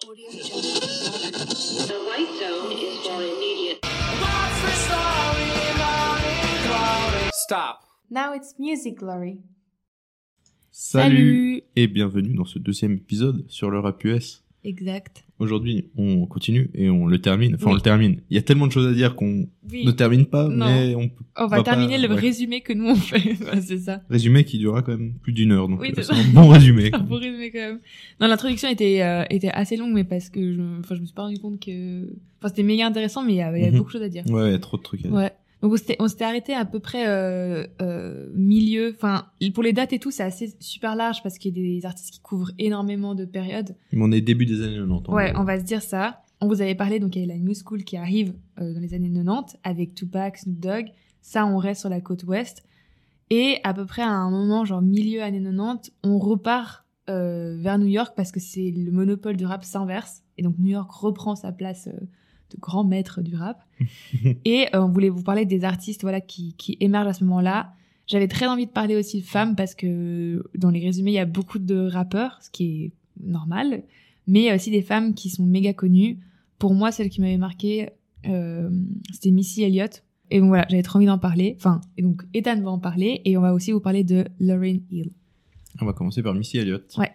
The light zone is for immediate. Stop. Now it's music glory. Salut, Salut. et bienvenue dans ce deuxième épisode sur le rap US. Exact. Aujourd'hui, on continue et on le termine. Enfin, Oui. on le termine. Il y a tellement de choses à dire qu'on Oui. ne termine pas, Non. mais on peut On va va pas- terminer le ouais. résumé que nous on fait. Voilà, c'est ça. résumer qui durera quand même plus d'une heure. Donc, Oui, euh, c'est un bon résumé. Un beau résumé quand même. Non, l'introduction était euh, était assez longue, mais parce que je, enfin, je me suis pas rendu compte que, enfin, c'était méga intéressant, mais il y avait, il y avait Mhm. beaucoup de choses à dire. Ouais, il y a trop de trucs à dire. Ouais. Donc on s'était, arrêté à peu près euh, euh, milieu. Enfin, pour les dates et tout, c'est assez super large parce qu'il y a des artistes qui couvrent énormément de périodes. Mais on est début des années 90. en Ouais, on va se dire ça. On vous avait parlé, donc il y a la New School qui arrive euh, dans les années 90 avec Tupac, Snoop Dogg. Ça, on reste sur la côte ouest. Et à peu près à un moment, genre milieu années 90, on repart vers New York parce que c'est le monopole du rap s'inverse. Et donc New York reprend sa place de grand maître du rap. Et euh, on voulait vous parler des artistes voilà, qui, qui émergent à ce moment-là. J'avais très envie de parler aussi de femmes parce que dans les résumés, il y a beaucoup de rappeurs, ce qui est normal, mais il y a aussi des femmes qui sont méga connues. Pour moi, celle qui m'avait marqué, euh, c'était Missy Elliott. Et donc voilà, j'avais trop envie d'en parler. Enfin, et donc Ethan va en parler et on va aussi vous parler de Lauryn Hill. On va commencer par Missy Elliott. Ouais.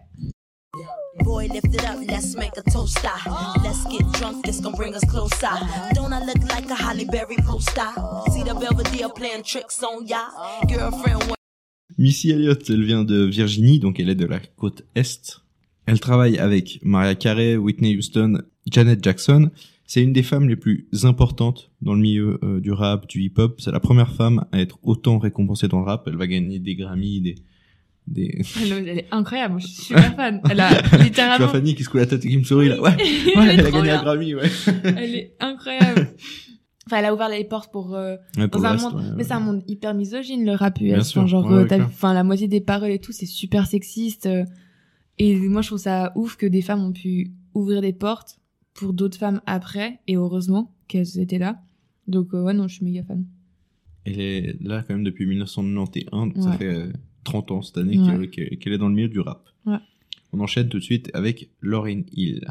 Boy, lift it up, let's make a ah. Let's get drunk, bring us closer. Don't I look like a Holly Berry? See the tricks on ya? Missy Elliott, elle vient de Virginie, donc elle est de la côte Est. Elle travaille avec Mariah Carey, Whitney Houston, Janet Jackson. C'est une des femmes les plus importantes dans le milieu euh, du rap, du hip-hop. C'est la première femme à être autant récompensée dans le rap. Elle va gagner des Grammys, des... des... Elle, elle est incroyable, je suis super fan. Elle a Je vois littéralement... Fanny qui se coule la tête et qui me sourit là. Ouais, Elle ouais est elle a gagné un bien. Grammy, ouais. Elle est incroyable. Enfin, elle a ouvert les portes pour... euh, Ouais, pour dans un reste, monde, ouais, mais c'est un monde hyper misogyne le rap US. Bien sûr, genre, euh, enfin, la moitié des paroles et tout, c'est super sexiste. euh, et moi, je trouve ça ouf que des femmes ont pu ouvrir des portes pour d'autres femmes après, et heureusement qu'elles étaient là. Donc euh, ouais, non, je suis méga fan. Elle est là quand même depuis 1991, donc ça fait 30 ans cette année Ouais. qu'elle- est dans le milieu du rap. Ouais. On enchaîne tout de suite avec Lauryn Hill.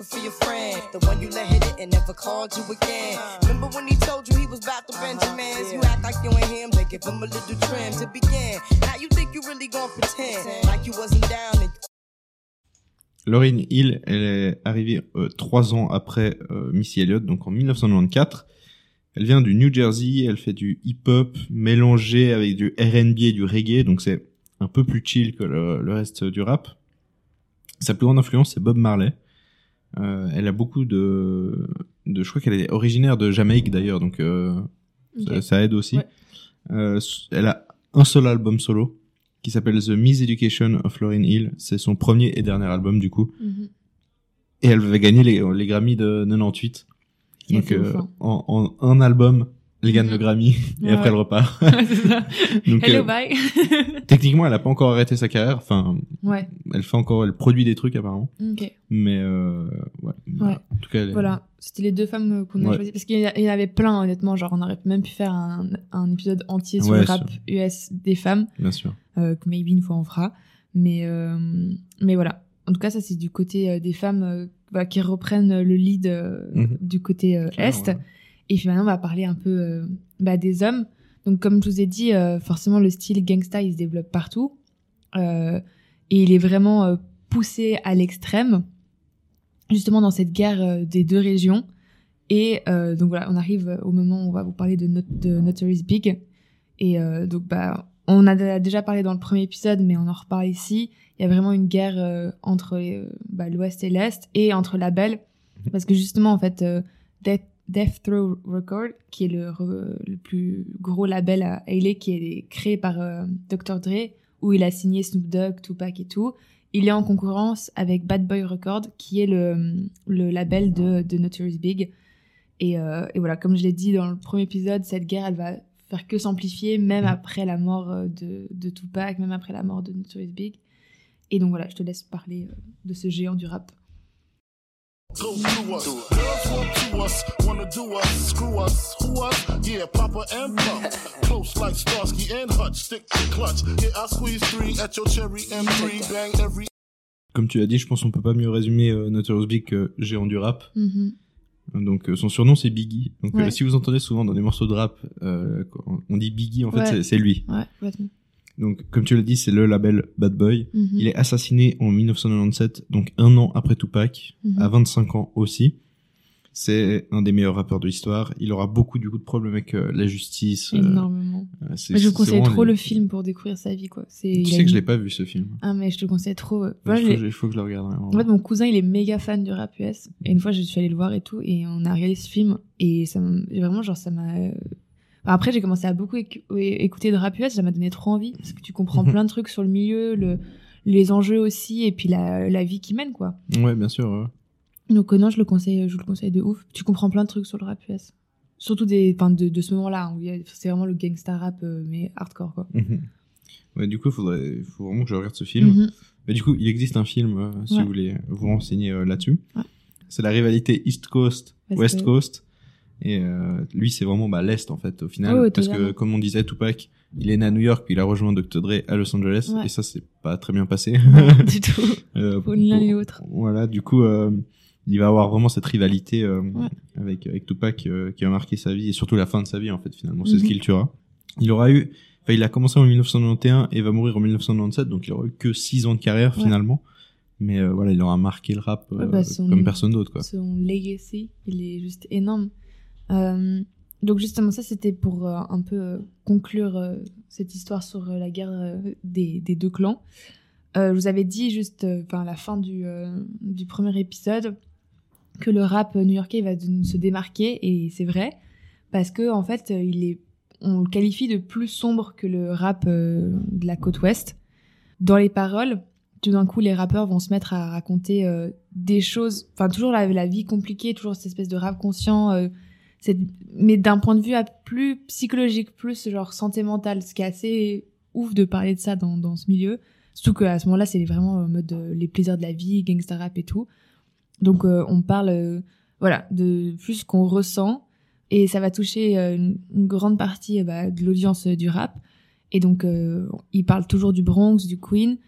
for your friend, the one you let hit it and never called you again. Remember when he told you he was about to Benjamins? You act like you ain't him, they give him a little trim to begin. Now you think you really gonna pretend? Like you wasn't down and Lauryn Hill, elle est arrivée euh, trois ans après euh, Missy Elliott, donc en 1994. Elle vient du New Jersey, elle fait du hip-hop mélangé avec du R&B et du reggae, donc c'est un peu plus chill que le, le reste du rap. Sa plus grande influence, c'est Bob Marley. Euh, elle a beaucoup de, de je crois qu'elle est originaire de Jamaïque d'ailleurs, donc euh, ça, aide aussi. Ouais. Euh, elle a un seul album solo qui s'appelle The Miseducation of Lauryn Hill. C'est son premier et dernier album du coup. Mhm. Et elle va gagner les, les Grammy de 98. Donc euh, hein. en, en un album, elle gagne Mhm. le Grammy et Ouais, après ouais. elle repart. c'est ça. Donc, Hello, euh, bye. techniquement, elle a pas encore arrêté sa carrière. Enfin, ouais, elle fait encore, elle produit des trucs apparemment. Mais euh, ouais. voilà. En tout cas, elle est- Voilà, c'était les deux femmes qu'on a Ouais. choisies. Parce qu'il y, en avait plein, honnêtement. Genre, on aurait même pu faire un, un épisode entier sur Ouais, le rap US des femmes. bien sûr. euh, que maybe une fois on fera. Mais, mais voilà. En tout cas, ça, c'est du côté des femmes voilà, qui reprennent le lead euh, Mhm. du côté euh, Est. ouais. Et finalement, on va parler un peu euh, bah, des hommes. Donc, comme je vous ai dit, forcément, le style gangsta, il se développe partout. Euh, et il est vraiment poussé à l'extrême, justement dans cette guerre des deux régions. Et euh, donc voilà, on arrive au moment où on va vous parler de, Not de Notorious Big. Et euh, donc, bah, on a déjà parlé dans le premier épisode, mais on en reparle ici. Il y a vraiment une guerre euh, entre euh, bah, l'Ouest et l'Est, et entre labels. Parce que justement, en fait, euh, Death, Death Row Record, qui est le, plus gros label à LA, qui est créé par euh, Dr. Dre, où il a signé Snoop Dogg, Tupac et tout, il est en concurrence avec Bad Boy Record, qui est le, le label de, de Notorious Big. Et, et voilà, comme je l'ai dit dans le premier épisode, cette guerre, elle va faire que s'amplifier, même Mhm. après la mort euh, de, de Tupac, même après la mort de Notorious Big. Et donc voilà, je te laisse parler euh, de ce géant du rap. Go through us. Girls want to us, wanna do us, screw us, who us? Yeah, Papa and Pump. Close like Starsky and Hutch, stick to clutch. Yeah, I squeeze three at your cherry M3, bang every comme tu l'as dit, je pense qu'on peut pas mieux résumer euh, Notorious Big que géant du rap. Mhm. Donc euh, son surnom c'est Biggie. Donc euh, si vous entendez souvent dans des morceaux de rap, euh, on dit Biggie, en fait Ouais. c'est- lui. Ouais. Donc comme tu l'as dit, c'est le label Bad Boy. Mhm. Il est assassiné en 1997, donc un an après Tupac, Mhm. à 25 ans aussi. C'est un des meilleurs rappeurs de l'histoire. Il aura beaucoup du coup de problèmes avec euh, la justice. euh, Énormément. euh, Mais je vous conseille trop les- le film pour découvrir sa vie, quoi. Tu a sais que je l'ai pas vu ce film. Ah, mais je te conseille trop. il, faut que je, il faut que je le regarde. En fait, mon cousin, il est méga fan du rap US. Et une fois, je suis allée le voir et tout. Et on a regardé ce film. Et ça vraiment, genre, ça m'a. après, j'ai commencé à beaucoup écouter de rap US. Ça m'a donné trop envie. Parce que tu comprends plein de trucs sur le milieu, le... les enjeux aussi. Et puis la, la vie qui mène, quoi. Ouais, bien sûr. Donc, euh, non, je le conseille, je le conseille de ouf. Tu comprends plein de trucs sur le rap US. Surtout des, de, de ce moment-là. hein, où c'est vraiment le gangsta rap, euh, mais hardcore, quoi. Mhm. Ouais, du coup, il faudrait, faut vraiment que je regarde ce film. Mhm. Mais du coup, il existe un film, euh, si Ouais. vous voulez vous renseigner euh, là-dessus. Ouais. C'est la rivalité East Coast, West Coast. Et euh, lui, c'est vraiment bah, l'Est, en fait, au final. Ouais, parce que, comme on disait, Tupac, il est né à New York, puis il a rejoint Dr. Dre à Los Angeles. Et ça, c'est pas très bien passé. Du tout. Pour l'un ni l'autre. Voilà, du coup, il va avoir vraiment cette rivalité euh, Ouais. avec, avec Tupac euh, qui a marqué sa vie et surtout la fin de sa vie, en fait, finalement. C'est Mhm. ce qui le tuera. Il aura eu, enfin, il a commencé en 1991 et va mourir en 1997, donc il aura eu que 6 ans de carrière, Ouais. finalement. Mais euh, voilà, il aura marqué le rap Ouais, bah, son- comme personne d'autre, quoi. Son legacy, il est juste énorme. Donc justement, ça c'était pour un peu conclure cette histoire sur la guerre des, des deux clans. Je vous avais dit juste, enfin à la fin du, du premier épisode, que le rap new-yorkais va se démarquer et c'est vrai parce que en fait, il est, on le qualifie de plus sombre que le rap euh, de la côte ouest. Dans les paroles, tout d'un coup, les rappeurs vont se mettre à raconter euh, des choses, enfin toujours la, vie compliquée, toujours cette espèce de rap conscient, euh, mais d'un point de vue à plus psychologique, plus genre santé mentale, ce qui est assez ouf de parler de ça dans, dans ce milieu. Surtout qu'à ce moment-là, c'est vraiment en mode les plaisirs de la vie, gangsta rap et tout. Donc euh, on parle, euh, voilà, de plus qu'on ressent et ça va toucher euh, une, grande partie bah, de l'audience du rap. Et donc il parle toujours du Bronx, du Queen,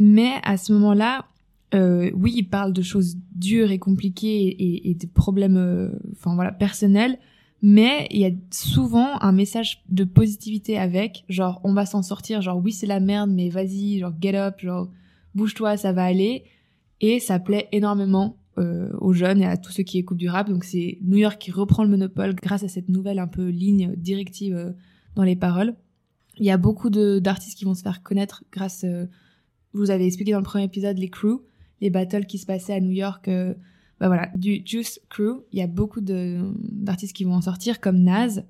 mais à ce moment-là, euh, oui, il parle de choses dures et compliquées et, et, de problèmes, enfin voilà, personnels. Mais il y a souvent un message de positivité avec, genre on va s'en sortir, genre oui c'est la merde, mais vas-y, genre get up, genre bouge-toi, ça va aller. Et ça plaît énormément euh, aux jeunes et à tous ceux qui écoutent du rap. Donc c'est New York qui reprend le monopole grâce à cette nouvelle un peu ligne directive euh, dans les paroles. Il y a beaucoup d'artistes qui vont se faire connaître grâce, euh, vous avez expliqué dans le premier épisode, les crews, les battles qui se passaient à New York. bah voilà, du Juice Crew, il y a beaucoup d'artistes qui vont en sortir, comme Nas,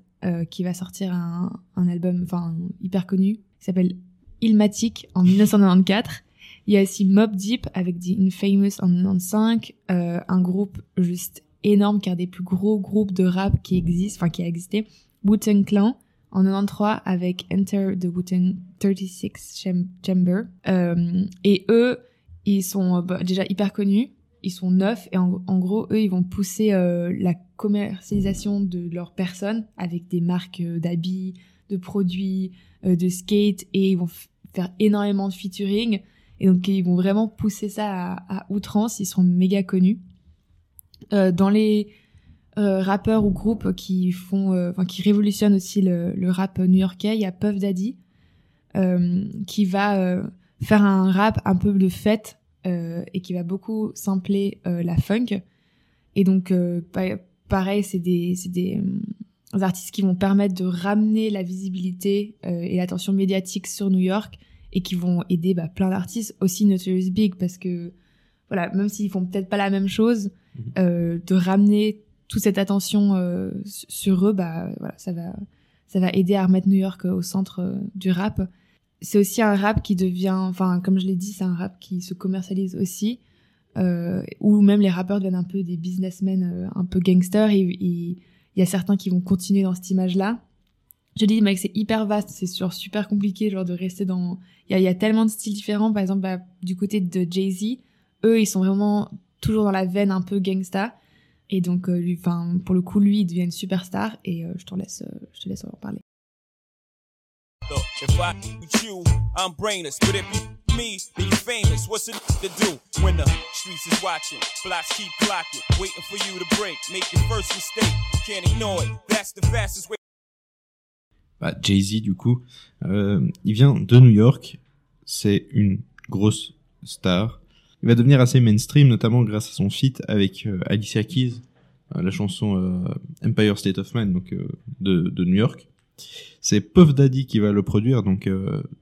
qui va sortir un, un album enfin hyper connu, qui s'appelle Illmatic en 1994. Il y a aussi Mob Deep avec The Infamous en 95, euh, un groupe juste énorme un des plus gros groupes de rap qui existe, enfin qui a existé. Wu-Tang Clan en 93 avec Enter the Wu-Tang 36 Cham- Chamber. Euh, et eux, ils sont euh, bah, déjà hyper connus, ils sont neufs et en, gros, eux, ils vont pousser la commercialisation de leur personne avec des marques d'habits, de produits, de skate et ils vont faire énormément de featuring. Et donc, ils vont vraiment pousser ça à, outrance. Ils sont méga connus. Euh, dans les euh, rappeurs ou groupes qui font, euh, qui révolutionnent aussi le, rap new-yorkais, il y a Puff Daddy, qui va faire un rap un peu de fête et qui va beaucoup sampler la funk. Et donc, pa- pareil, c'est des, artistes qui vont permettre de ramener la visibilité et l'attention médiatique sur New York et qui vont aider bah, plein d'artistes, aussi Notorious Big, parce que, voilà, même s'ils font peut-être pas la même chose, Mhm. euh, de ramener toute cette attention euh, sur eux, bah, voilà, ça va, ça va aider à remettre New York euh, au centre euh, du rap. C'est aussi un rap qui devient, enfin, comme je l'ai dit, c'est un rap qui se commercialise aussi, euh, où même les rappeurs deviennent un peu des businessmen, euh, un peu gangsters, et il y a certains qui vont continuer dans cette image-là. Je dis, mec, c'est hyper vaste, c'est sur super compliqué, genre de rester dans. Il y a, tellement de styles différents. Par exemple, bah, du côté de Jay Z, eux, ils sont vraiment toujours dans la veine un peu gangsta. Et donc, euh, pour le coup, lui, il devient une superstar. Et euh, je te laisse, euh, je te laisse en parler. Bah, Jay-Z, du coup, euh, il vient de New York. C'est une grosse star. Il va devenir assez mainstream, notamment grâce à son feat avec euh, Alicia Keys, euh, la chanson euh, Empire State of Mind, donc de, New York. C'est Puff Daddy qui va le produire, donc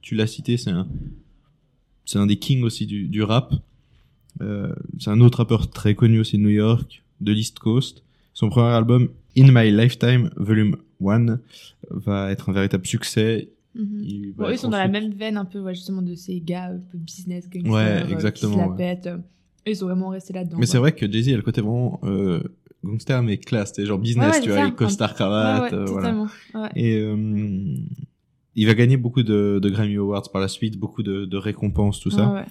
tu l'as cité, c'est un, c'est un des kings aussi du, du rap. C'est un autre rappeur très connu aussi de New York, de l'East Coast. Son premier album, In My Lifetime, Volume 1, va être un véritable succès. Il va Bon, eux être sont dans la même veine un peu ouais, justement de ces gars un peu business gangsters Ouais, euh, qui exactement, se la pètent. Ils sont vraiment restés là-dedans. Mais c'est vrai que Jay-Z a le côté vraiment euh, gangster mais classe, c'est genre business, tu vois, avec costard cravate, euh, voilà. Et euh, il va gagner beaucoup de, de Grammy Awards par la suite, beaucoup de, de récompenses, tout ça.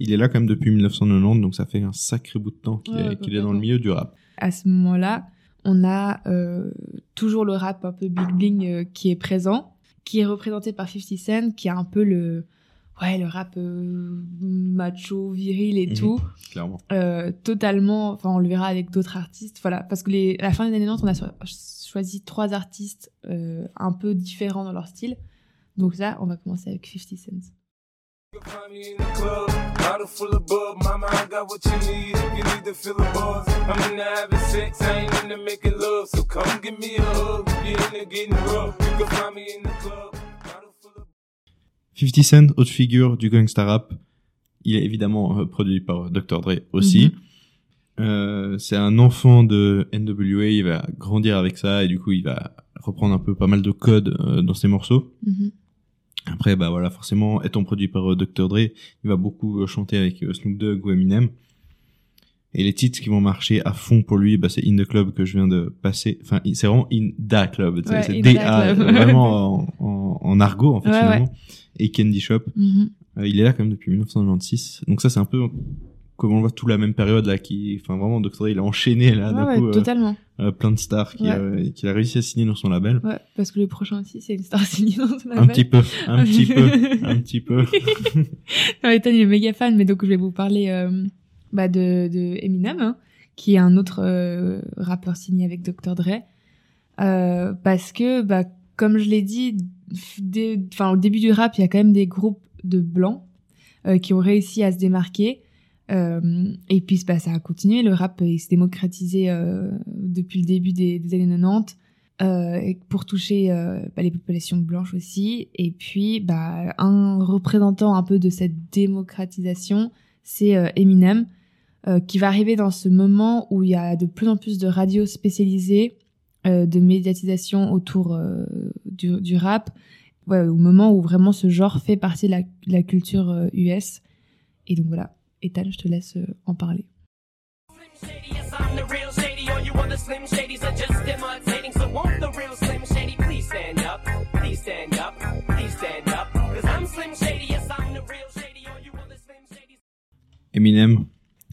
Il est là quand même depuis 1990, donc ça fait un sacré bout de temps qu'il est, dans le milieu du rap. À ce moment-là, on a euh, toujours le rap un peu big bling euh, qui est présent, qui est représenté par 50 Cent, qui a un peu le ouais le rap euh, macho viril et Mhm. tout Clairement. euh, totalement enfin on le verra avec d'autres artistes voilà parce que les, à la fin des années 90 on a cho- choisi trois artistes euh, un peu différents dans leur style donc là on va commencer avec 50 Cent find me in the club, bottle full of bub. Mama, I got what you need if you need to feel the buzz. I'm into having sex, I ain't into making love. So come give me a hug if you're into getting rough. You can find me in the club, bottle full of 50 Cent, autre figure du gangsta rap. Il est évidemment euh, produit par Dr. Dre aussi. Mhm. Euh, c'est un enfant de NWA, il va grandir avec ça et du coup il va reprendre un peu pas mal de codes euh, dans ses morceaux. Mhm. Après, bah voilà, forcément, étant produit par euh, Dr. Dre, il va beaucoup euh, chanter avec euh, Snoop Dogg ou Eminem. Et les titres qui vont marcher à fond pour lui, bah, c'est In the Club que je viens de passer. Enfin, c'est vraiment In Da Club. Ouais, c'est D-A, vraiment en, en, en argot, en fait, Ouais, finalement. Et Candy Shop. Mhm. Euh, il est là quand même depuis 1996. Donc ça, c'est un peu comme on le voit tout la même période là, qui, enfin vraiment, Dr. Dre, il a enchaîné là, d'un ouais, coup, euh, totalement euh, plein de stars Ouais. a, qu'il a réussi à signer dans son label. ouais parce que le prochain aussi c'est une star signée dans son Un label. petit peu, un petit peu, un petit peu. Non, Ethan, il est méga fan, mais donc je vais vous parler euh, bah, de, de Eminem, hein, qui est un autre euh, rappeur signé avec Dr. Dre. Euh, parce que, bah, comme je l'ai dit, dès- enfin, au début du rap, il y a quand même des groupes de blancs euh, qui ont réussi à se démarquer. Euh, et puis, bah, ça a continué. Le rap, il s'est démocratisé euh, depuis le début des, années 90 euh, et pour toucher euh, bah, les populations blanches aussi. Et puis, bah, un représentant un peu de cette démocratisation, c'est euh, Eminem, euh, qui va arriver dans ce moment où il y a de plus en plus de radios spécialisées, euh, de médiatisation autour euh, du, rap, au moment où vraiment ce genre fait partie de la, culture euh, US. Et donc voilà, Ethan, je te laisse euh, en parler. Eminem.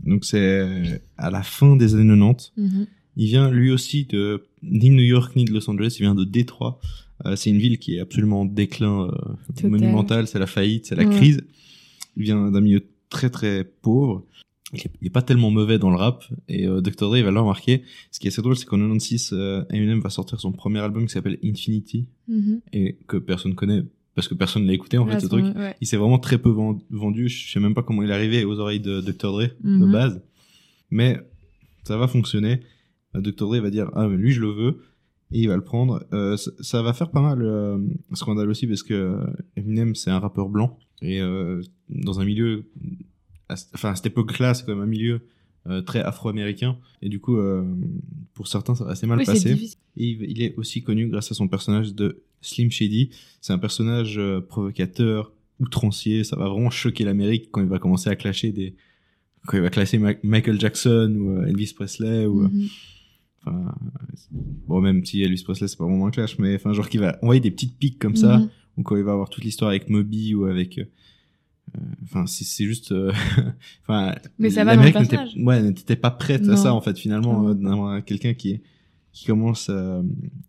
Donc c'est à la fin des années 90. Mhm. Il vient lui aussi de ni de New York ni de Los Angeles, il vient de Détroit. Euh, c'est une ville qui est absolument en déclin euh, monumental, c'est la faillite, c'est la Ouais. crise. Il vient d'un milieu très très pauvre. Il est, il est pas tellement mauvais dans le rap et euh, Dr. Dre il va le remarquer. Ce qui est assez drôle, c'est qu'en 96, euh, Eminem va sortir son premier album qui s'appelle Infinity Mhm. et que personne connaît parce que personne l'a écouté en fait ce truc. ouais. Il s'est vraiment très peu ven- vendu. Je sais même pas comment il est arrivé aux oreilles de Dr. Dre de Mhm. base. Mais ça va fonctionner. Dr. Dre va dire ah mais lui je le veux et il va le prendre. Euh, ça, ça va faire pas mal euh, scandale aussi parce que Eminem c'est un rappeur blanc et euh, dans un milieu, à enfin à cette époque-là c'est quand même un milieu euh, très afro-américain et du coup euh, pour certains ça va assez mal Oui. Et il il est aussi connu grâce à son personnage de Slim Shady. C'est un personnage euh, provocateur, outrancier. Ça va vraiment choquer l'Amérique quand il va commencer à clasher des, quand il va classer Ma- Michael Jackson ou Elvis Presley ou, Mhm. Enfin, euh, bon, même si Elvis Presley c'est pas vraiment un clash, mais enfin, genre qu'il va envoyer des petites piques comme ça, Mhm. ou quand il va avoir toute l'histoire avec Moby ou avec, euh, euh, enfin, c'est juste, enfin, Mais ça va dans le personnage. ouais, n'était pas prête à ça en fait finalement, euh, d'avoir quelqu'un qui est qui commence à,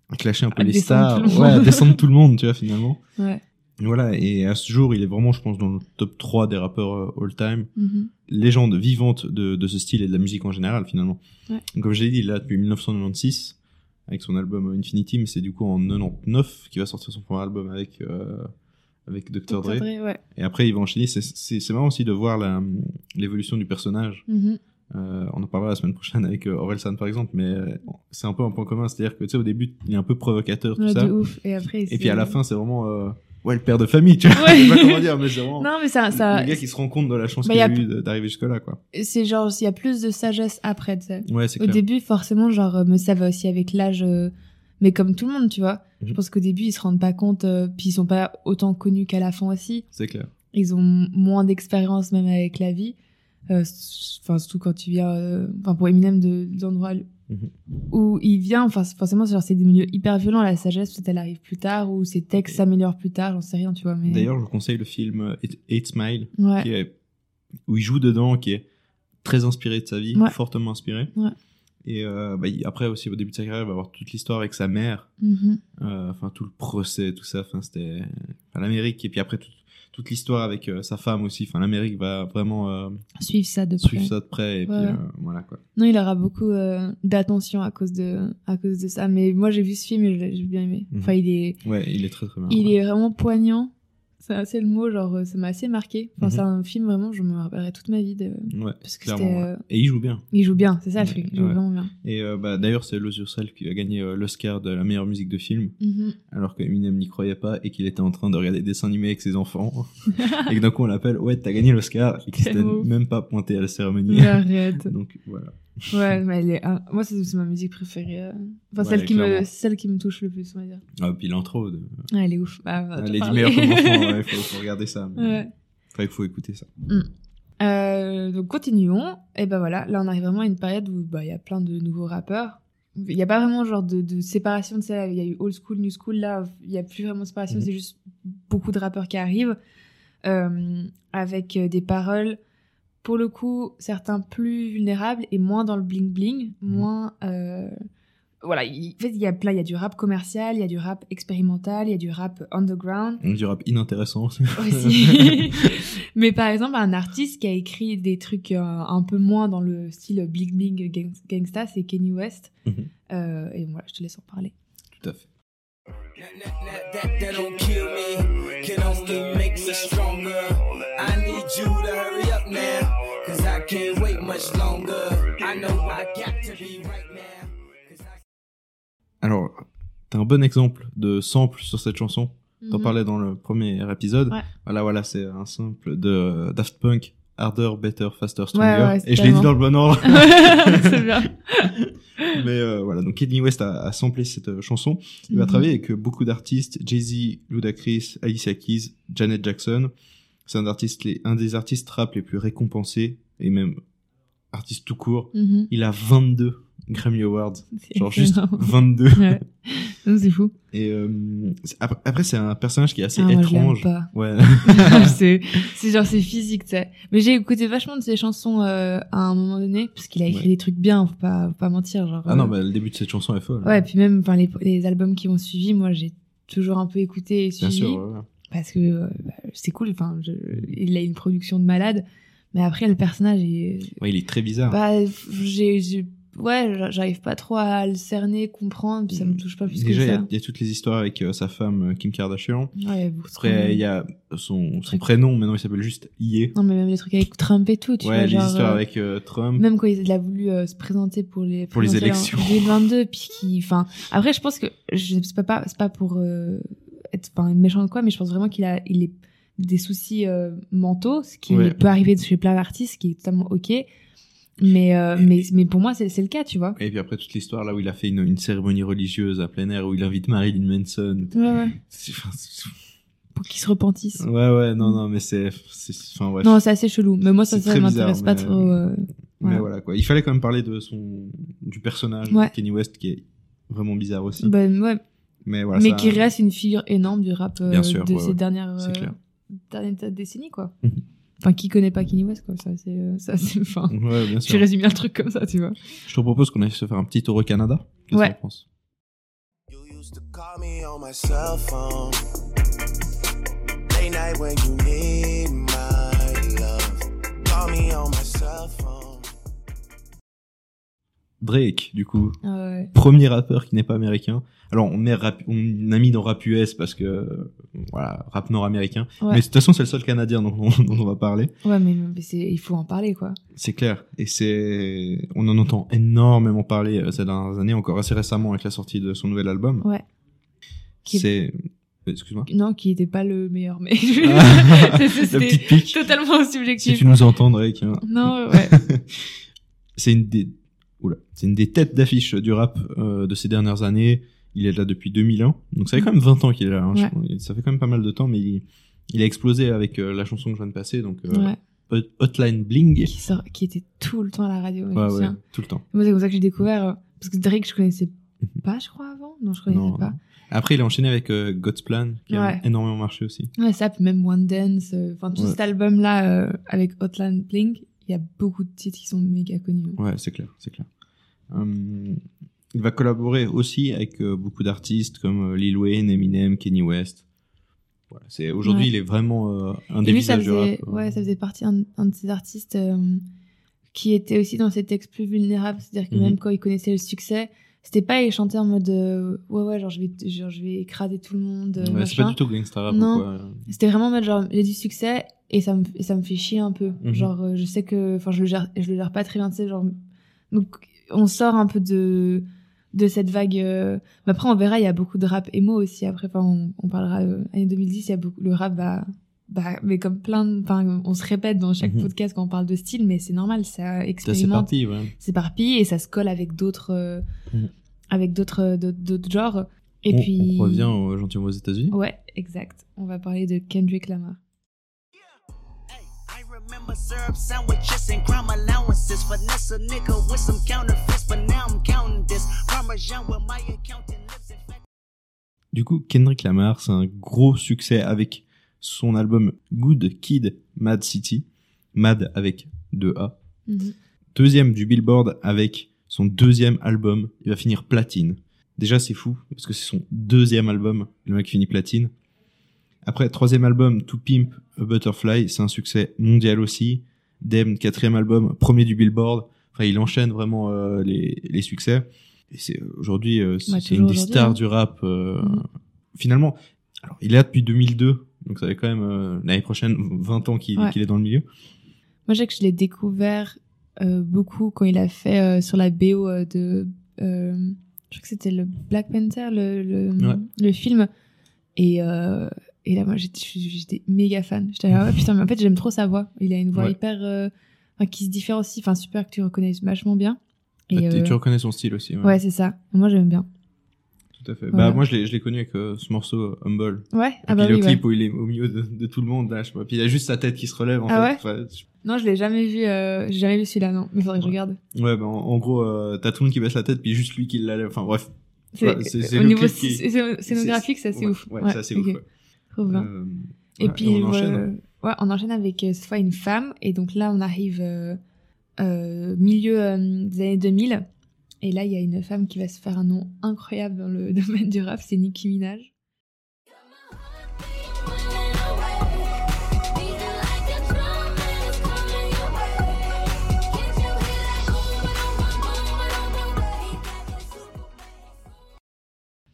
à clasher un peu À les stars, le ouais, à descendre tout le monde, tu vois, finalement. Ouais. Voilà, et à ce jour, il est vraiment, je pense, dans le top 3 des rappeurs all-time. Mhm. Légende vivante de, de ce style et de la musique en général, finalement. Ouais. Donc, comme je l'ai dit, là depuis 1996, avec son album Infinity, mais c'est du coup en 99 qu'il va sortir son premier album avec, euh, avec Dr. Dr. Dre. Dre, ouais. Et après, il va enchaîner. C'est- marrant aussi de voir l'évolution du personnage. Mhm. Euh, on en parlera la semaine prochaine avec euh, Orelsan, par exemple, mais c'est un peu un point commun. C'est-à-dire que, tu sais, au début, il est un peu provocateur, tout Ouais, ça. de ouf. Et après, Et puis à la fin, c'est vraiment ouais le père de famille, tu vois. Ouais. Je sais pas comment dire, mais c'est vraiment Non, mais ça, ça, le gars qui se rend compte de la chance Bah, qu'il y a, a eu d'arriver jusque là, quoi. c'est genre, il y a plus de sagesse après, tu sais. Ouais, c'est Au clair. début, forcément, genre, euh, mais ça va aussi avec l'âge, euh, mais comme tout le monde, tu vois. Je Mhm. pense qu'au début, ils se rendent pas compte, euh, puis ils sont pas autant connus qu'à la fin aussi. C'est clair. Ils ont moins d'expérience même avec la vie. Euh, Enfin, surtout quand tu viens, euh, enfin, pour Eminem, de, de l'endroit Mhm. où il vient, enfin, forcément, c'est des milieux hyper violents. La sagesse, peut-être elle arrive plus tard, ou ses textes s'améliorent plus tard, j'en sais rien, tu vois. Mais... D'ailleurs, je vous conseille le film euh, Eight- ouais. qui est, où il joue dedans, qui est très inspiré de sa vie, Ouais. fortement inspiré. Ouais. Et euh, bah, après aussi, au début de sa carrière, il va avoir toute l'histoire avec sa mère, Mhm. enfin tout le procès, tout ça. Enfin, c'était l'Amérique. Et puis après, toute- toute l'histoire avec euh, sa femme aussi. Enfin, l'Amérique va vraiment euh, Suivre ça de suivre près. ça de près. Et puis Ouais. euh, voilà quoi. Non, il aura beaucoup euh, d'attention à cause de à cause de ça. Mais moi, j'ai vu ce film et j'ai j'ai bien aimé. Mhm. Enfin, il est Ouais, il est très très bien. il est vraiment poignant. C'est assez le mot, genre euh, ça m'a assez marqué. Enfin, Mhm. c'est un film vraiment, je me rappellerai toute ma vie de Ouais, parce que clairement. ouais. euh, Et il joue bien. Il joue bien, c'est ça le truc. Il joue ouais. vraiment bien. Et euh, bah, d'ailleurs, c'est Lose Yourself qui a gagné euh, l'Oscar de la meilleure musique de film, Mhm. alors que Eminem n'y croyait pas et qu'il était en train de regarder des dessins animés avec ses enfants. et que d'un coup, on l'appelle, ouais, t'as gagné l'Oscar, et qu'il s'était même pas pointé à la cérémonie. Mais arrête. Donc voilà. Ouais, mais elle est. moi, c'est ma musique préférée. euh. Enfin, Ouais, celle qui me celle qui me touche le plus, on va dire. Ah, puis l'intro, de... Ah, elle est ouf. Ah, va elle est dit parler. meilleure comme enfant, ouais, faut, faut regarder ça. mais- Ouais. Enfin, il faut écouter ça. Euh, donc continuons. Et ben voilà, là on arrive vraiment à une période où bah il y a plein de nouveaux rappeurs. Il y a pas vraiment genre de, de séparation de ça. Il y a eu old school, new school. Là, il y a plus vraiment de séparation. Mhm. C'est juste beaucoup de rappeurs qui arrivent euh, avec des paroles. Pour le coup, certains plus vulnérables et moins dans le bling bling, Mhm. moins. euh, voilà, il, en fait, il y a plein. Il y a du rap commercial, il y a du rap expérimental, il y a du rap underground dit rap inintéressant. aussi. Mais par exemple, un artiste qui a écrit des trucs euh, un peu moins dans le style bling bling gang- gangsta, c'est Kenny West. Mhm. Euh, et voilà, je te laisse en parler. Tout à fait. Now, cause I can't wait much longer. I know I got to be right now. Alors, t'as un bon exemple de sample sur cette chanson. T'en Mhm. parlais dans le premier épisode. Ouais. Voilà, voilà, c'est un sample de Daft Punk, Harder, Better, Faster, Stronger. ouais, et je l'ai dit dans le bon ordre. c'est bien. Mais euh, voilà, donc Kanye West a, a samplé cette euh, chanson. Il va Mhm. travailler avec euh, beaucoup d'artistes, Jay-Z, Ludacris, Alicia Keys, Janet Jackson. C'est un, artiste, les- un des artistes rap les plus récompensés, et même artiste tout court. Mhm. Il a 22 Grammy Awards. Genre juste énorme. 22. Ouais. C'est fou. Et euh, après, c'est un personnage qui est assez Ah, moi, je étrange. Ouais. c'est genre c'est physique tu sais mais j'ai écouté vachement de ses chansons euh, à un moment donné parce qu'il a écrit Ouais. des trucs bien faut pas faut pas mentir genre ah non, euh, bah, le début de cette chanson est folle. ouais puis même enfin les, les albums qui ont suivi moi j'ai toujours un peu écouté et Bien suivi sûr. ouais, ouais. Parce que euh, bah, c'est cool enfin il a une production de malade mais après le personnage est Ouais, il est très bizarre. bah j'ai ouais j'a- j'arrive pas trop à le cerner comprendre puis ça me touche pas plus Déjà, que ça a- il y a toutes les histoires avec euh, sa femme euh, Kim Kardashian. ouais, Après, il y a son, son prénom, maintenant il s'appelle juste Ye. non mais même les trucs avec Trump et tout tu Ouais, vois les genre, histoires euh, avec euh, Trump. même quand il a voulu se présenter pour les Pour les élections. 2022 puis qui enfin après je pense que je c'est pas c'est pas pour être enfin méchant ou quoi mais je pense vraiment qu'il a il est des soucis euh, mentaux ce qui Ouais. peut arriver chez plein d'artistes ce qui est totalement ok mais euh, mais mais pour moi c'est le cas tu vois Et puis après, toute l'histoire là où il a fait une, une cérémonie religieuse à plein air où il invite Marilyn Manson. ouais ouais enfin, pour qu'ils se repentissent Ouais, ouais, non, non, mais c'est. bref. non c'est assez chelou mais moi ça ça m'intéresse pas trop euh, Mais voilà. voilà, quoi. Il fallait quand même parler de son. du personnage Ouais. de Kenny West qui est vraiment bizarre aussi. bah, ouais mais voilà. mais ça- qui reste une figure énorme du rap euh, Bien sûr, de ouais, ces ouais. dernières euh, dernières décennies quoi Mhm. enfin qui connaît pas Kanye West quoi ça c'est euh, ça c'est enfin Ouais, bien je sûr. résume bien le truc comme ça tu vois Je te propose qu'on aille se faire un petit tour au Canada. Qu'est-ce Ouais. Drake, du coup, Ah ouais. premier rappeur qui n'est pas américain. Alors on met rap, on a mis dans rap US parce que voilà rap nord-américain. Ouais. Mais de toute façon c'est le seul canadien dont, on- dont on va parler. Ouais, mais, mais c'est, il faut en parler, quoi. C'est clair. Et c'est, on en entend énormément parler euh, ces dernières années, encore assez récemment avec la sortie de son nouvel album. Ouais. C'est, excuse-moi. Non, qui était pas le meilleur, mais c'était totalement Si subjectif. tu nous entends, Drake. hein. Non, ouais. c'est une des, oula, c'est une des têtes d'affiche du rap euh, de ces dernières années. Il est là depuis 2001, donc ça fait quand même 20 ans qu'il est là. hein. Ouais. Ça fait quand même pas mal de temps, mais il, il a explosé avec euh, la chanson que je viens de passer, donc euh, ouais. Hotline Bling. Qui, sort, qui était tout le temps à la radio. Ouais, ouais, tout le temps. Moi, c'est comme ça que j'ai découvert. euh, Parce que Drake, je connaissais pas, je crois, avant. Non, je connaissais Non, pas. non. Après, il a enchaîné avec God's Plan, qui a énormément marché aussi. Ouais, ça, puis même One Dance. Enfin, tout cet album-là, avec Hotline Bling, il y a beaucoup de titres qui sont méga connus. hein. Ouais, c'est clair, c'est clair. Hum, il va collaborer aussi avec euh, beaucoup d'artistes comme euh, Lil Wayne, Eminem, Kanye West. Voilà, c'est aujourd'hui Ouais. il est vraiment euh, un des lui, ça visages du faisait, rap. euh. ouais, ça faisait partie d'un un de ces artistes qui était aussi dans ses textes plus vulnérables. C'est-à-dire que Mhm. même quand il connaissait le succès, c'était pas il chantait en mode euh, ouais ouais genre je vais genre je vais écraser tout le monde. Ouais, c'est pas du tout gangsta rap Non. ou quoi. C'était vraiment en mode genre j'ai du succès et ça me et ça me fait chier un peu. Mhm. Genre euh, je sais que enfin je le gère je le gère pas très bien, tu sais genre donc on sort un peu de de cette vague euh, mais après on verra il y a beaucoup de rap emo aussi après enfin on, on parlera euh, année 2010 il y a beaucoup le rap va bah mais comme plein de- enfin on se répète dans chaque Mhm. podcast quand on parle de style mais c'est normal ça c'est expérimente parti, ouais. s'éparpille et ça se colle avec d'autres euh, Mhm. avec d'autres euh, d'autres genres et on, puis on revient euh, gentiment aux États-Unis. ouais exact on va parler de Kendrick Lamar remember syrup sandwiches and crime allowances. Finesse a nigga with some counterfeits, but now I'm counting this. Parmesan with my accountant lives in fact. Du coup, Kendrick Lamar, c'est un gros succès avec son album Good Kid, Mad City. Mad avec deux A. Mhm. Deuxième du Billboard avec son deuxième album. Il va finir platine. Déjà, c'est fou, parce que c'est son deuxième album. Le mec finit platine. Après, troisième album, To Pimp a Butterfly, c'est un succès mondial aussi. Dem, quatrième album, premier du Billboard. Enfin, il enchaîne vraiment euh, les, les succès. Et c'est aujourd'hui, euh, c'est une des stars hein. du rap. euh, Mhm. Finalement, alors il est là depuis 2002, donc ça fait quand même euh, l'année prochaine 20 ans qu'il Ouais. est dans le milieu. Moi, je sais que je l'ai découvert euh, beaucoup quand il a fait euh, sur la BO euh, de. euh, je crois que c'était le Black Panther, le, le, Ouais. le film. Et, euh, et là, moi, j'étais méga fan. J'étais là, ouais, putain, mais en fait, j'aime trop sa voix. Il a une voix Ouais. hyper. euh, enfin, qui se différencie. Enfin, super que tu reconnaisses vachement bien. Et, Ah, tu- euh, Tu reconnais son style aussi. ouais, c'est ça. Moi, j'aime bien. tout à fait. Voilà. Bah moi je l'ai connu avec euh, ce morceau Humble. Ouais, Et ah puis bah le oui, clip ouais. où il est au milieu de, de tout le monde là, je sais pas. Puis il a juste sa tête qui se relève en Ah fait. Je- Non, je l'ai jamais vu. Euh, J'ai jamais vu celui-là, non. Mais faudrait que je regarde. Ouais, bah en, en gros t'as tout le monde qui baisse la tête puis juste lui qui la lève. Enfin bref. C'est- Ouais, au le niveau qui- sc- scé- scénographique, c'est assez ouais, ouf. Ouais, c'est assez ouf. Euh, Et ouais, puis, on enchaîne. ouais, on enchaîne avec euh, cette fois une femme. Et donc là, on arrive euh, euh, milieu des années 2000. Et là, il y a une femme qui va se faire un nom incroyable dans le domaine du rap, c'est Nicki Minaj.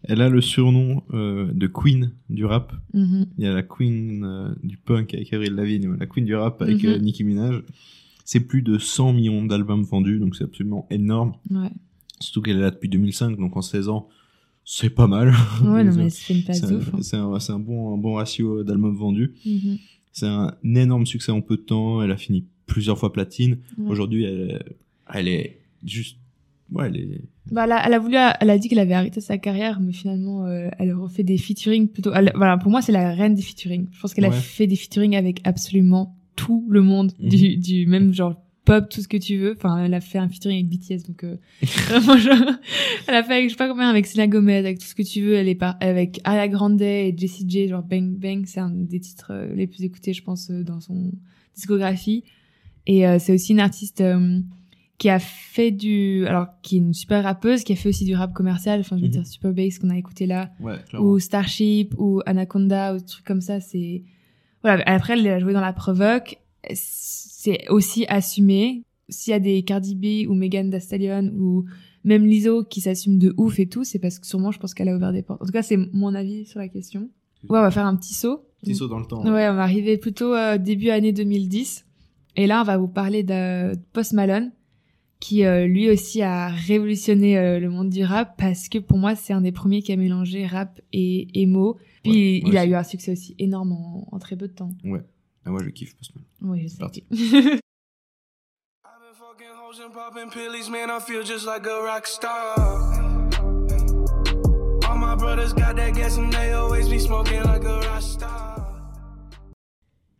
Elle a le surnom euh, de Queen du rap. Mhm. Il y a la Queen euh, du punk avec Avril Lavigne, la Queen du rap avec euh, Nicki Minaj. C'est plus de 100 millions d'albums vendus, donc c'est absolument énorme. Ouais, Surtout qu'elle est là depuis 2005, donc en 16 ans, c'est pas mal. ouais non, C'est- mais c'est une place c'est de ouf. un, hein. bon, un bon ratio d'albums vendus. Mhm. C'est un énorme succès en peu de temps. Elle a fini plusieurs fois platine. Ouais. Aujourd'hui, elle, elle est juste, ouais, elle est, Bah, elle, a, elle a voulu, elle a dit qu'elle avait arrêté sa carrière, mais finalement, euh, elle refait des featuring plutôt. elle- voilà, pour moi, c'est la reine des featuring. Je pense qu'elle a fait des featuring avec absolument tout le monde, Mhm. du, du même genre pop, tout ce que tu veux. Enfin, elle a fait un featuring avec BTS, donc euh, vraiment, genre, elle a fait avec je sais pas combien avec Selena Gomez, avec tout ce que tu veux. Elle est par, avec Ariana Grande et Jessie J, genre Bang Bang, c'est un des titres euh, les plus écoutés, je pense, euh, dans son discographie. Et euh, c'est aussi une artiste euh, qui a fait du alors qui est une super rappeuse qui a fait aussi du rap commercial enfin je veux Mhm. dire Super Bass qu'on a écouté là ouais, ou Starship ou Anaconda ou des trucs comme ça c'est voilà. Après, elle a joué dans la provoque. C'est aussi assumé. S'il y a des Cardi B ou Megan Thee Stallion ou même Lizzo qui s'assument de ouf et tout, c'est parce que sûrement, je pense qu'elle a ouvert des portes. En tout cas, c'est mon avis sur la question. Ouais, on va faire un petit saut. Petit saut dans le temps. Ouais, on va arriver plutôt euh, début année 2010. Et là, on va vous parler de Post Malone, qui euh, lui aussi a révolutionné euh, le monde du rap parce que pour moi, c'est un des premiers qui a mélangé rap et emo. Puis Ouais, il a eu un succès aussi énorme en, en très peu de temps. Ouais. Ah, moi, je kiffe Post Malone. Oui, je sais. Parti.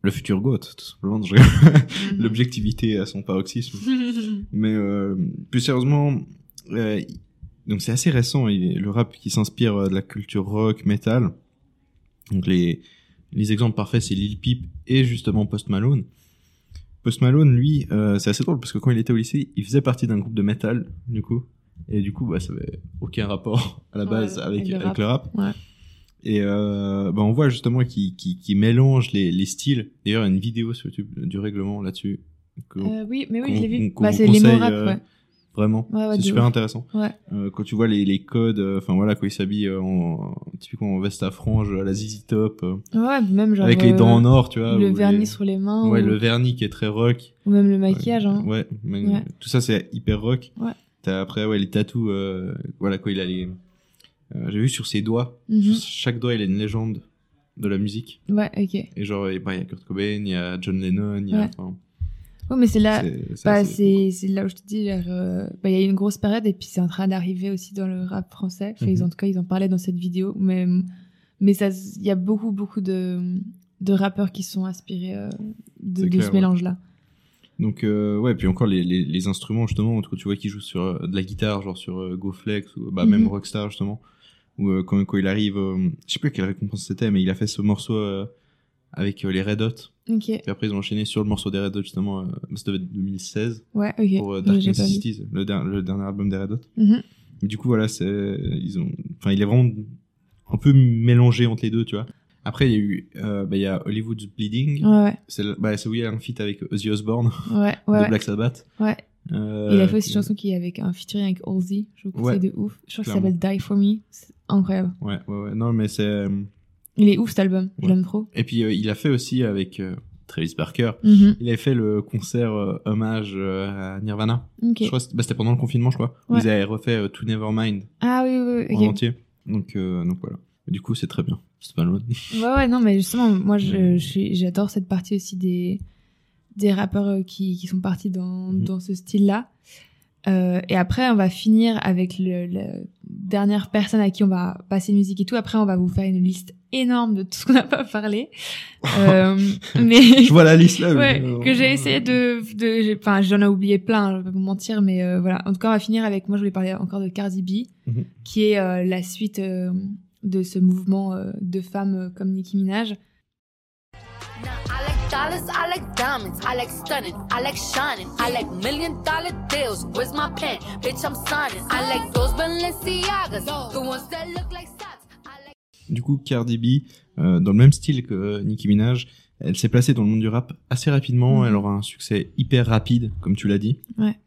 Le futur GOAT, tout simplement. Mhm. L'objectivité à son paroxysme. Mais euh, plus sérieusement, euh, donc c'est assez récent, il le rap qui s'inspire euh, de la culture rock, metal. Donc les, les exemples parfaits, c'est Lil Peep et justement Post Malone. Post Malone, lui, euh, c'est assez drôle parce que quand il était au lycée, il faisait partie d'un groupe de metal, du coup. Et du coup, bah, ça avait aucun rapport à la Ouais, base avec, avec le avec rap. le rap. Ouais. Et euh, bah, on voit justement qu'il qu'il- qu'il mélange les, les styles. D'ailleurs, il y a une vidéo sur YouTube du règlement là-dessus. Euh, oui, mais oui, je l'ai vu. Bah, c'est les mots conseille, rap, euh, ouais. Vraiment, Ouais, ouais, c'est super ouf. intéressant. Euh, quand tu vois les, les codes, euh, enfin voilà, quand ils s'habillent en, typiquement en veste à franges, à la ZZ Top, Ouais, même genre. avec les dents en or, tu vois. Le vernis les- sur les mains. Ouais, ou... le vernis qui est très rock. ou même le maquillage. Hein. Ouais, Ouais. tout ça c'est hyper rock. Ouais. T'as après ouais les tatous, voilà quoi il a les. Euh, J'ai vu sur ses doigts, Mhm. sur chaque doigt il a une légende de la musique. Ouais, ok. Et genre il bah, il y a Kurt Cobain, il y a John Lennon, il y a. Ouais. enfin, Ouais, mais c'est là, bah, c'est là où je te dis, euh, bah, il y a eu une grosse période et puis c'est en train d'arriver aussi dans le rap français. Enfin, ils, Mhm. en tout cas, ils en parlaient dans cette vidéo, mais mais ça, il y a beaucoup beaucoup de de rappeurs qui sont inspirés euh, de, C'est de clair, ce ouais. mélange-là. Donc euh, ouais, puis encore les, les, les instruments justement, tu vois qu'il joue sur de la guitare, genre sur GoFlex ou bah Mhm. même Rockstar justement, ou euh, quand, quand il arrive, je sais plus quelle récompense c'était, mais il a fait ce morceau euh, avec euh, les Red Hot. Ok. Puis après ils ont enchaîné sur le morceau des Red Hot justement, ça devait être 2016 Ouais, ok. pour Dark. Necessities, le, der- le dernier album des Red Hot. Mhm. Mais du coup voilà, c'est ils ont, enfin il est vraiment un peu mélangé entre les deux, tu vois. Après il y a eu, euh, bah, il y a Hollywood's Bleeding, Ouais, ouais, c'est bah, où il y a un feat avec Ozzy Osbourne ouais, de ouais. ouais. Black Sabbath. Ouais. Euh, il a fait aussi une chanson qui est avec un featuring avec Halsey. Je vous conseille Ouais, de ouf. Je crois que ça s'appelle Die For Me. C'est incroyable. Ouais, ouais, ouais. Non, mais c'est. euh, Il est ouf cet album. Je Ouais. l'aime trop. Et puis, euh, il a fait aussi avec euh, Travis Barker. Mhm. Il avait fait le concert hommage à Nirvana. Ok. Je crois que c'était bah, c'était pendant le confinement, je crois. Ouais. ils avaient refait To Nevermind Ah oui, oui, oui. en entier. Donc, donc voilà. Du coup, c'est très bien. C'est pas loin. Ouais, ouais, non, mais justement, moi, je, Mais- je j'adore cette partie aussi des, des rappeurs euh, qui, qui sont partis dans, Mhm. dans ce style-là. Euh, et après, on va finir avec le, le dernière personne à qui on va passer une musique et tout. Après, on va vous faire une liste énorme de tout ce qu'on n'a pas parlé. Euh, mais je vois la liste là. ouais, euh, que j'ai essayé de, de enfin, j'en ai oublié plein, je vais pas vous mentir, mais euh, voilà. En tout cas, on va finir avec, moi, je voulais parler encore de Cardi B, Mhm. qui est euh, la suite de ce mouvement de femmes comme Nicki Minaj. I like dollars, I like diamonds, I like stunning, I like shining, I like million dollar deals. Where's my pen? Bitch, I'm signing. I like those Balenciagas, the ones that look like socks. I like Du coup, Cardi B, euh, dans le même style que euh, Nicki Minaj, elle s'est placée dans le monde du rap assez rapidement. Mhm. Elle aura un succès hyper rapide, comme tu l'as dit. Ouais.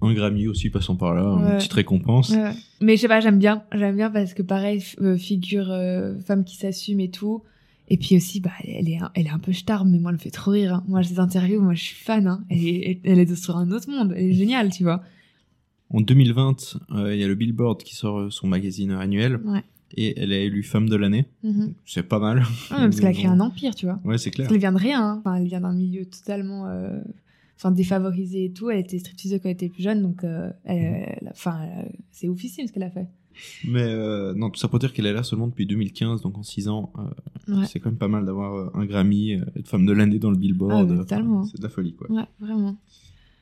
Un Grammy aussi passant par là, une petite récompense. Ouais. Mais je sais pas, j'aime bien. J'aime bien parce que pareil, euh, figure euh, femme qui s'assume et tout. Et puis aussi, bah, elle est, un- elle est un peu star, mais moi, elle me fait trop rire. hein. Moi, ces interviews, moi, je suis fan. Hein. Elle, est, elle est sur un autre monde. Elle est géniale, tu vois. En 2020, euh, il y a le Billboard qui sort euh, son magazine annuel Ouais. et elle est élue femme de l'année. Mhm. C'est pas mal. Ouais, parce qu'elle a créé un empire, tu vois. Ouais, c'est clair. Parce qu'elle vient de rien. hein. Enfin, elle vient d'un milieu totalement, euh, enfin, défavorisé et tout. Elle était stripteaseuse quand elle était plus jeune, donc, euh, elle, elle a- enfin, elle- c'est oufissime ce qu'elle a fait. Mais euh, non, tout ça pour dire qu'elle est là seulement depuis 2015, donc en 6 ans, euh, Ouais. c'est quand même pas mal d'avoir euh, un Grammy, être femme de l'année dans le Billboard. Ah, c'est de la folie, quoi. Ouais, vraiment.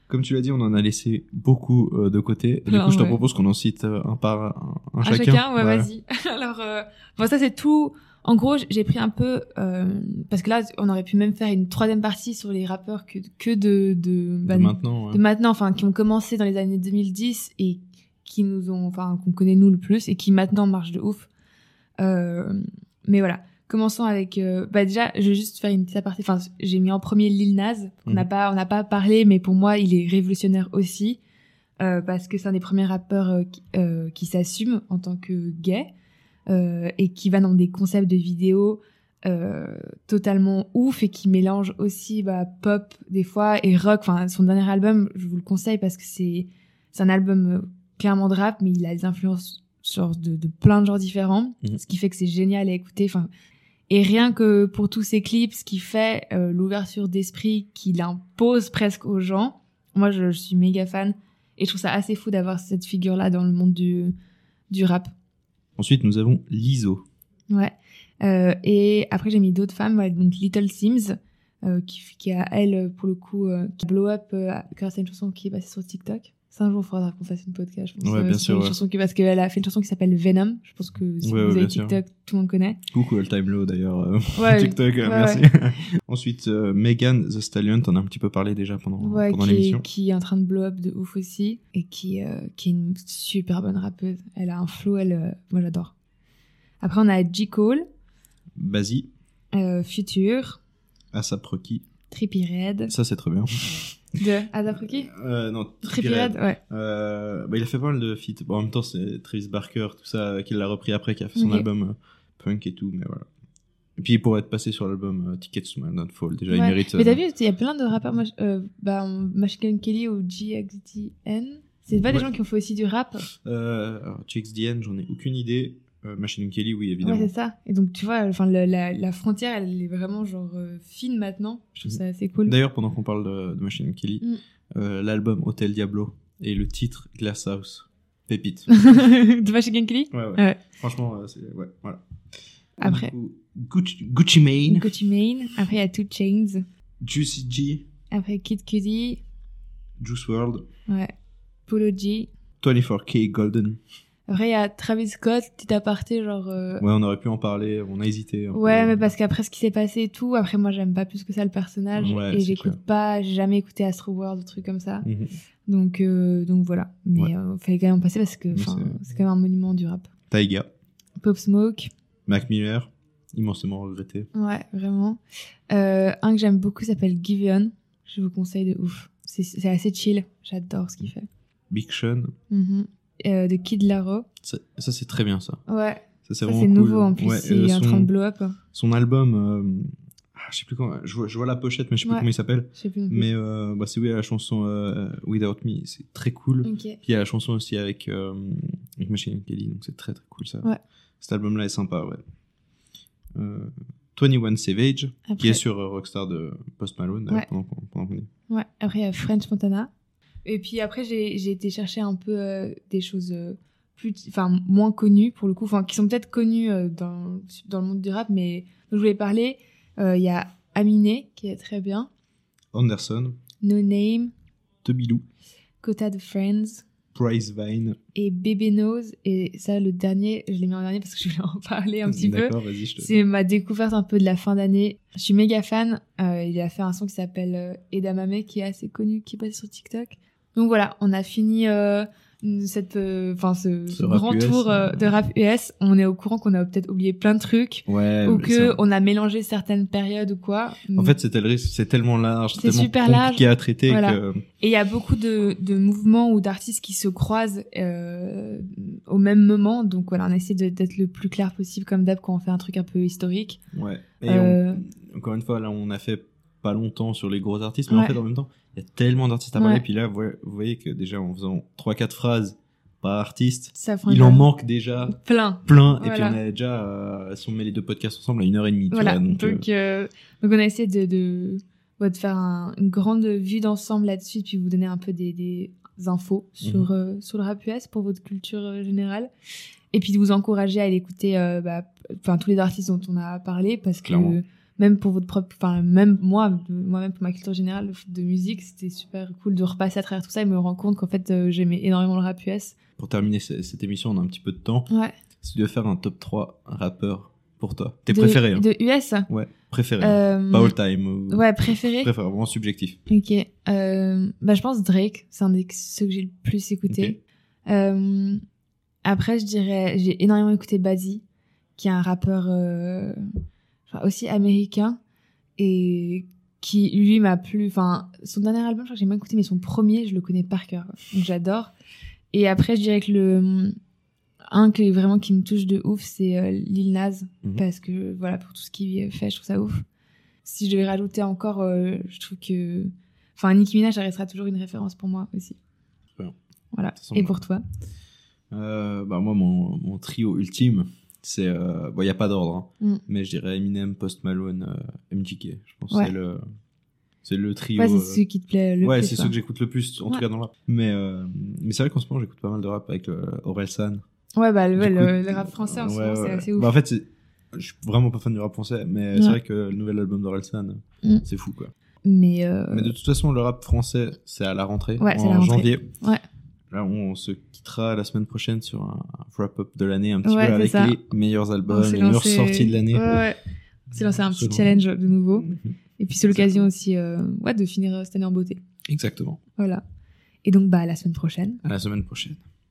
Comme tu l'as dit, on en a laissé beaucoup euh, de côté. Du Ah, coup, je te ouais. propose qu'on en cite un par un, un À chacun. chacun, ouais, Voilà. vas-y. Alors, bon, ça c'est tout. En gros, j'ai pris un peu parce que là, on aurait pu même faire une troisième partie sur les rappeurs que que de de, De maintenant, ouais. de maintenant, enfin, qui ont commencé dans les années 2010 et qui nous ont, enfin, qu'on connaît nous le plus et qui maintenant marchent de ouf. Euh, mais voilà. Commençons avec, euh, bah déjà, je vais juste faire une petite aparté. Enfin, j'ai mis en premier Lil Nas. On n'a Mhm. pas, on n'a pas parlé, mais pour moi, il est révolutionnaire aussi euh, parce que c'est un des premiers rappeurs euh, qui, euh, qui s'assume en tant que gay euh, et qui va dans des concepts de vidéos euh, totalement ouf et qui mélange aussi bah, pop des fois et rock. Enfin, son dernier album, je vous le conseille parce que c'est c'est un album clairement de rap, mais il a des influences de, de plein de genres différents, Mhm. ce qui fait que c'est génial à écouter. Enfin, et rien que pour tous ces clips, ce qui fait euh, l'ouverture d'esprit qu'il impose presque aux gens, moi je, je suis méga fan et je trouve ça assez fou d'avoir cette figure-là dans le monde du, du rap. Ensuite, nous avons Lizzo. Ouais. Euh, et après, j'ai mis d'autres femmes, ouais, donc Little Sims, euh, qui, qui a, elle, pour le coup, qui blow up grâce à une chanson qui est passée sur TikTok. Un jour, il faudra qu'on fasse une podcast. Je pense, Ouais, euh, bien sûr, Une ouais. chanson qui, parce qu'elle a fait une chanson qui s'appelle Venom. Je pense que si Ouais, vous avez bien sûr. TikTok, tout le monde connaît. Coucou All Time Low d'ailleurs. euh, TikTok, merci. Ensuite, euh, Megan The Stallion, t'en as un petit peu parlé déjà pendant, pendant qui, est, l'émission. qui est en train de blow up de ouf aussi. Et qui, euh, qui est une super bonne rappeuse. Elle a un flow, elle, euh, moi j'adore. Après, on a J. Cole, Basi, euh, Future, Asap Rocky. Trippie Red. Ça, c'est très bien. De Azap Rocky Euh, non, Trippie ouais. Euh, bah, il a fait pas mal de feats. Bon, en même temps, c'est Travis Barker, tout ça, qui l'a repris après, qui a fait son album euh, punk et tout, mais voilà. Et puis, il pourrait être passé sur l'album euh, Tickets to My Downfall. Déjà, il mérite. Mais euh, t'as vu, il y a plein de rappeurs, euh, bah, Machine Gun Kelly ou GXDN. C'est pas des gens qui ont fait aussi du rap. Euh, alors, TXDN, j'en ai aucune idée. Euh, Machine Gun Kelly, oui, Ouais, évidemment. c'est ça. Et donc, tu vois, enfin, la, la frontière, elle est vraiment genre euh, fine maintenant. Je trouve ça assez cool. D'ailleurs, pendant qu'on parle de, de Machine Gun Kelly, Mm. euh, l'album Hotel Diablo et le titre Glass House. Pépite. de Machine Gun Kelly? Ouais, ouais. Ouais. Franchement, c'est. Ouais, voilà. Après? Coup, Gucci, Gucci Mane, Gucci Mane. Après, il y a Two Chains. Juicy G, Après, Kid Cudi. Juice World, Ouais. Polo G. 24K Golden. Après, il y a Travis Scott, petit aparté, genre. euh, Ouais, on aurait pu en parler, on a hésité. peu. Ouais, mais parce qu'après ce qui s'est passé et tout, après moi j'aime pas plus que ça le personnage Ouais, et j'écoute pas, j'ai jamais écouté Astro World, des trucs comme ça. Mhm. Donc euh, donc voilà, mais Ouais. euh, fallait quand même en passer parce que c'est- quand même un monument du rap. Taiga, Pop Smoke, Mac Miller, immensément regretté. ouais vraiment. Euh, un que j'aime beaucoup s'appelle Giveon, je vous conseille de ouf. C'est c'est assez chill, j'adore ce qu'il fait. Big Sean, Mhm. Euh, de Kid Laroi, ça, ça, c'est très bien ça. ouais. Ça c'est cool. nouveau en plus, Ouais, c'est euh, en train de blow up. Son album, euh, ah, je sais plus comment, je vois, je vois la pochette, mais je sais plus comment il s'appelle. Je sais plus non plus. Mais euh, bah, c'est oui, la chanson euh, Without Me, c'est très cool. Ok. Puis il y a la chanson aussi avec, avec Machine Kelly, donc c'est très très cool ça. Ouais. Cet album-là est sympa, ouais. Euh, 21 Savage, qui est sur Rockstar de Post Malone, pendant qu'on est. Ouais, après il y a French Montana. Et puis après j'ai été chercher un peu euh, des choses euh, plus enfin moins connues pour le coup, enfin qui sont peut-être connues euh, dans dans le monde du rap mais dont je voulais parler, Euh, il y a Aminé qui est très bien, Anderson, No Name, Tebilou, Quota de Friends Price Vine. et Baby Nose et ça le dernier, je l'ai mis en dernier parce que je voulais en parler un petit peu. Te C'est ma découverte un peu de la fin d'année. Je suis méga fan. Euh, il a fait un son qui s'appelle Edamame, qui est assez connu, qui passe sur TikTok. Donc voilà, on a fini euh, cette, euh, enfin ce, Ce ce rap grand US, tour euh, de rap US. On est au courant qu'on a peut-être oublié plein de trucs Ouais, ou que on a mélangé certaines périodes ou quoi. En fait, c'était le risque, c'est tellement large, c'est super compliqué large. à traiter Voilà. que. Et il y a beaucoup de, de mouvements ou d'artistes qui se croisent euh, au même moment. Donc voilà, on essaie d'être le plus clair possible, comme d'hab, quand on fait un truc un peu historique. Ouais. Et on- encore une fois, là, on a fait pas longtemps sur les gros artistes, mais en fait, en même temps, il y a tellement d'artistes à parler. Ouais. Puis là, vous voyez, vous voyez que déjà, en faisant 3-4 phrases par artiste, Ça il en manque déjà Plein. plein. Et puis, on est déjà, euh, si on met les deux podcasts ensemble, à une heure et demie. tu Voilà, vois, donc, donc, euh, euh, donc on a essayé de, de, faire un- une grande vue d'ensemble là-dessus, puis vous donner un peu des, des infos sur, Mhm. sur le rap US pour votre culture générale. Et puis de vous encourager à aller écouter bah, tous les artistes dont on a parlé, parce que. Même pour votre propre, enfin même moi, moi-même pour ma culture générale de musique, c'était super cool de repasser à travers tout ça et me rendre compte qu'en fait euh, j'aimais énormément le rap US. pour terminer ce- cette émission, on a un petit peu de temps. Ouais. Si tu devais faire un top 3 rappeurs pour toi, tes De- préférés. hein. De US Ouais, préférés. Euh, Pas all time. ou- Ouais, préféré. Préféré, vraiment subjectif. Ok. Euh, bah, je pense Drake, c'est un des ceux que j'ai le plus écouté. Euh, après, je dirais, j'ai énormément écouté Bazzi, qui est un rappeur genre aussi américain et qui lui m'a plu. Enfin, son dernier album, je crois que j'ai même écouté, mais son premier, je le connais par cœur. Donc j'adore. Et après, je dirais que le un que vraiment qui me touche de ouf, c'est euh, Lil Nas Mhm. parce que voilà pour tout ce qu'il fait, je trouve ça ouf. Si je devais rajouter encore, euh, je trouve que enfin Nicki Minaj ça restera toujours une référence pour moi aussi. Voilà. Et pour toi? Euh, bah moi, mon, mon trio ultime, c'est... euh, bon, il n'y a pas d'ordre, hein, Mm. mais je dirais Eminem, Post Malone, euh, MGK. Je pense Ouais. c'est le... C'est le trio. Ouais, c'est euh, celui qui te plaît le ouais, plus. c'est ceux que j'écoute le plus, en Ouais. tout cas dans le rap. Mais, euh, mais c'est vrai qu'en ce moment, j'écoute pas mal de rap avec euh, Aurel San. Ouais, bah le, le, le rap français en ce moment, c'est assez ouf. Bah, en fait, je suis vraiment pas fan du rap français, mais c'est vrai que le nouvel album d'Orelsan, Mm. c'est fou, quoi. Mais, euh, Mais de toute façon, le rap français, c'est à la rentrée, Ouais, en la rentrée. janvier. Ouais. Là, on se quittera la semaine prochaine sur un wrap-up de l'année, un petit Ouais, peu c'est avec ça. les meilleurs albums, les meilleures sorties de l'année. Ouais, ouais. On s'est lancé un petit challenge de nouveau. Mhm. Et puis c'est l'occasion aussi euh, ouais, de finir cette année en beauté. Exactement. Voilà. Et donc, bah, à la semaine prochaine. À la semaine prochaine.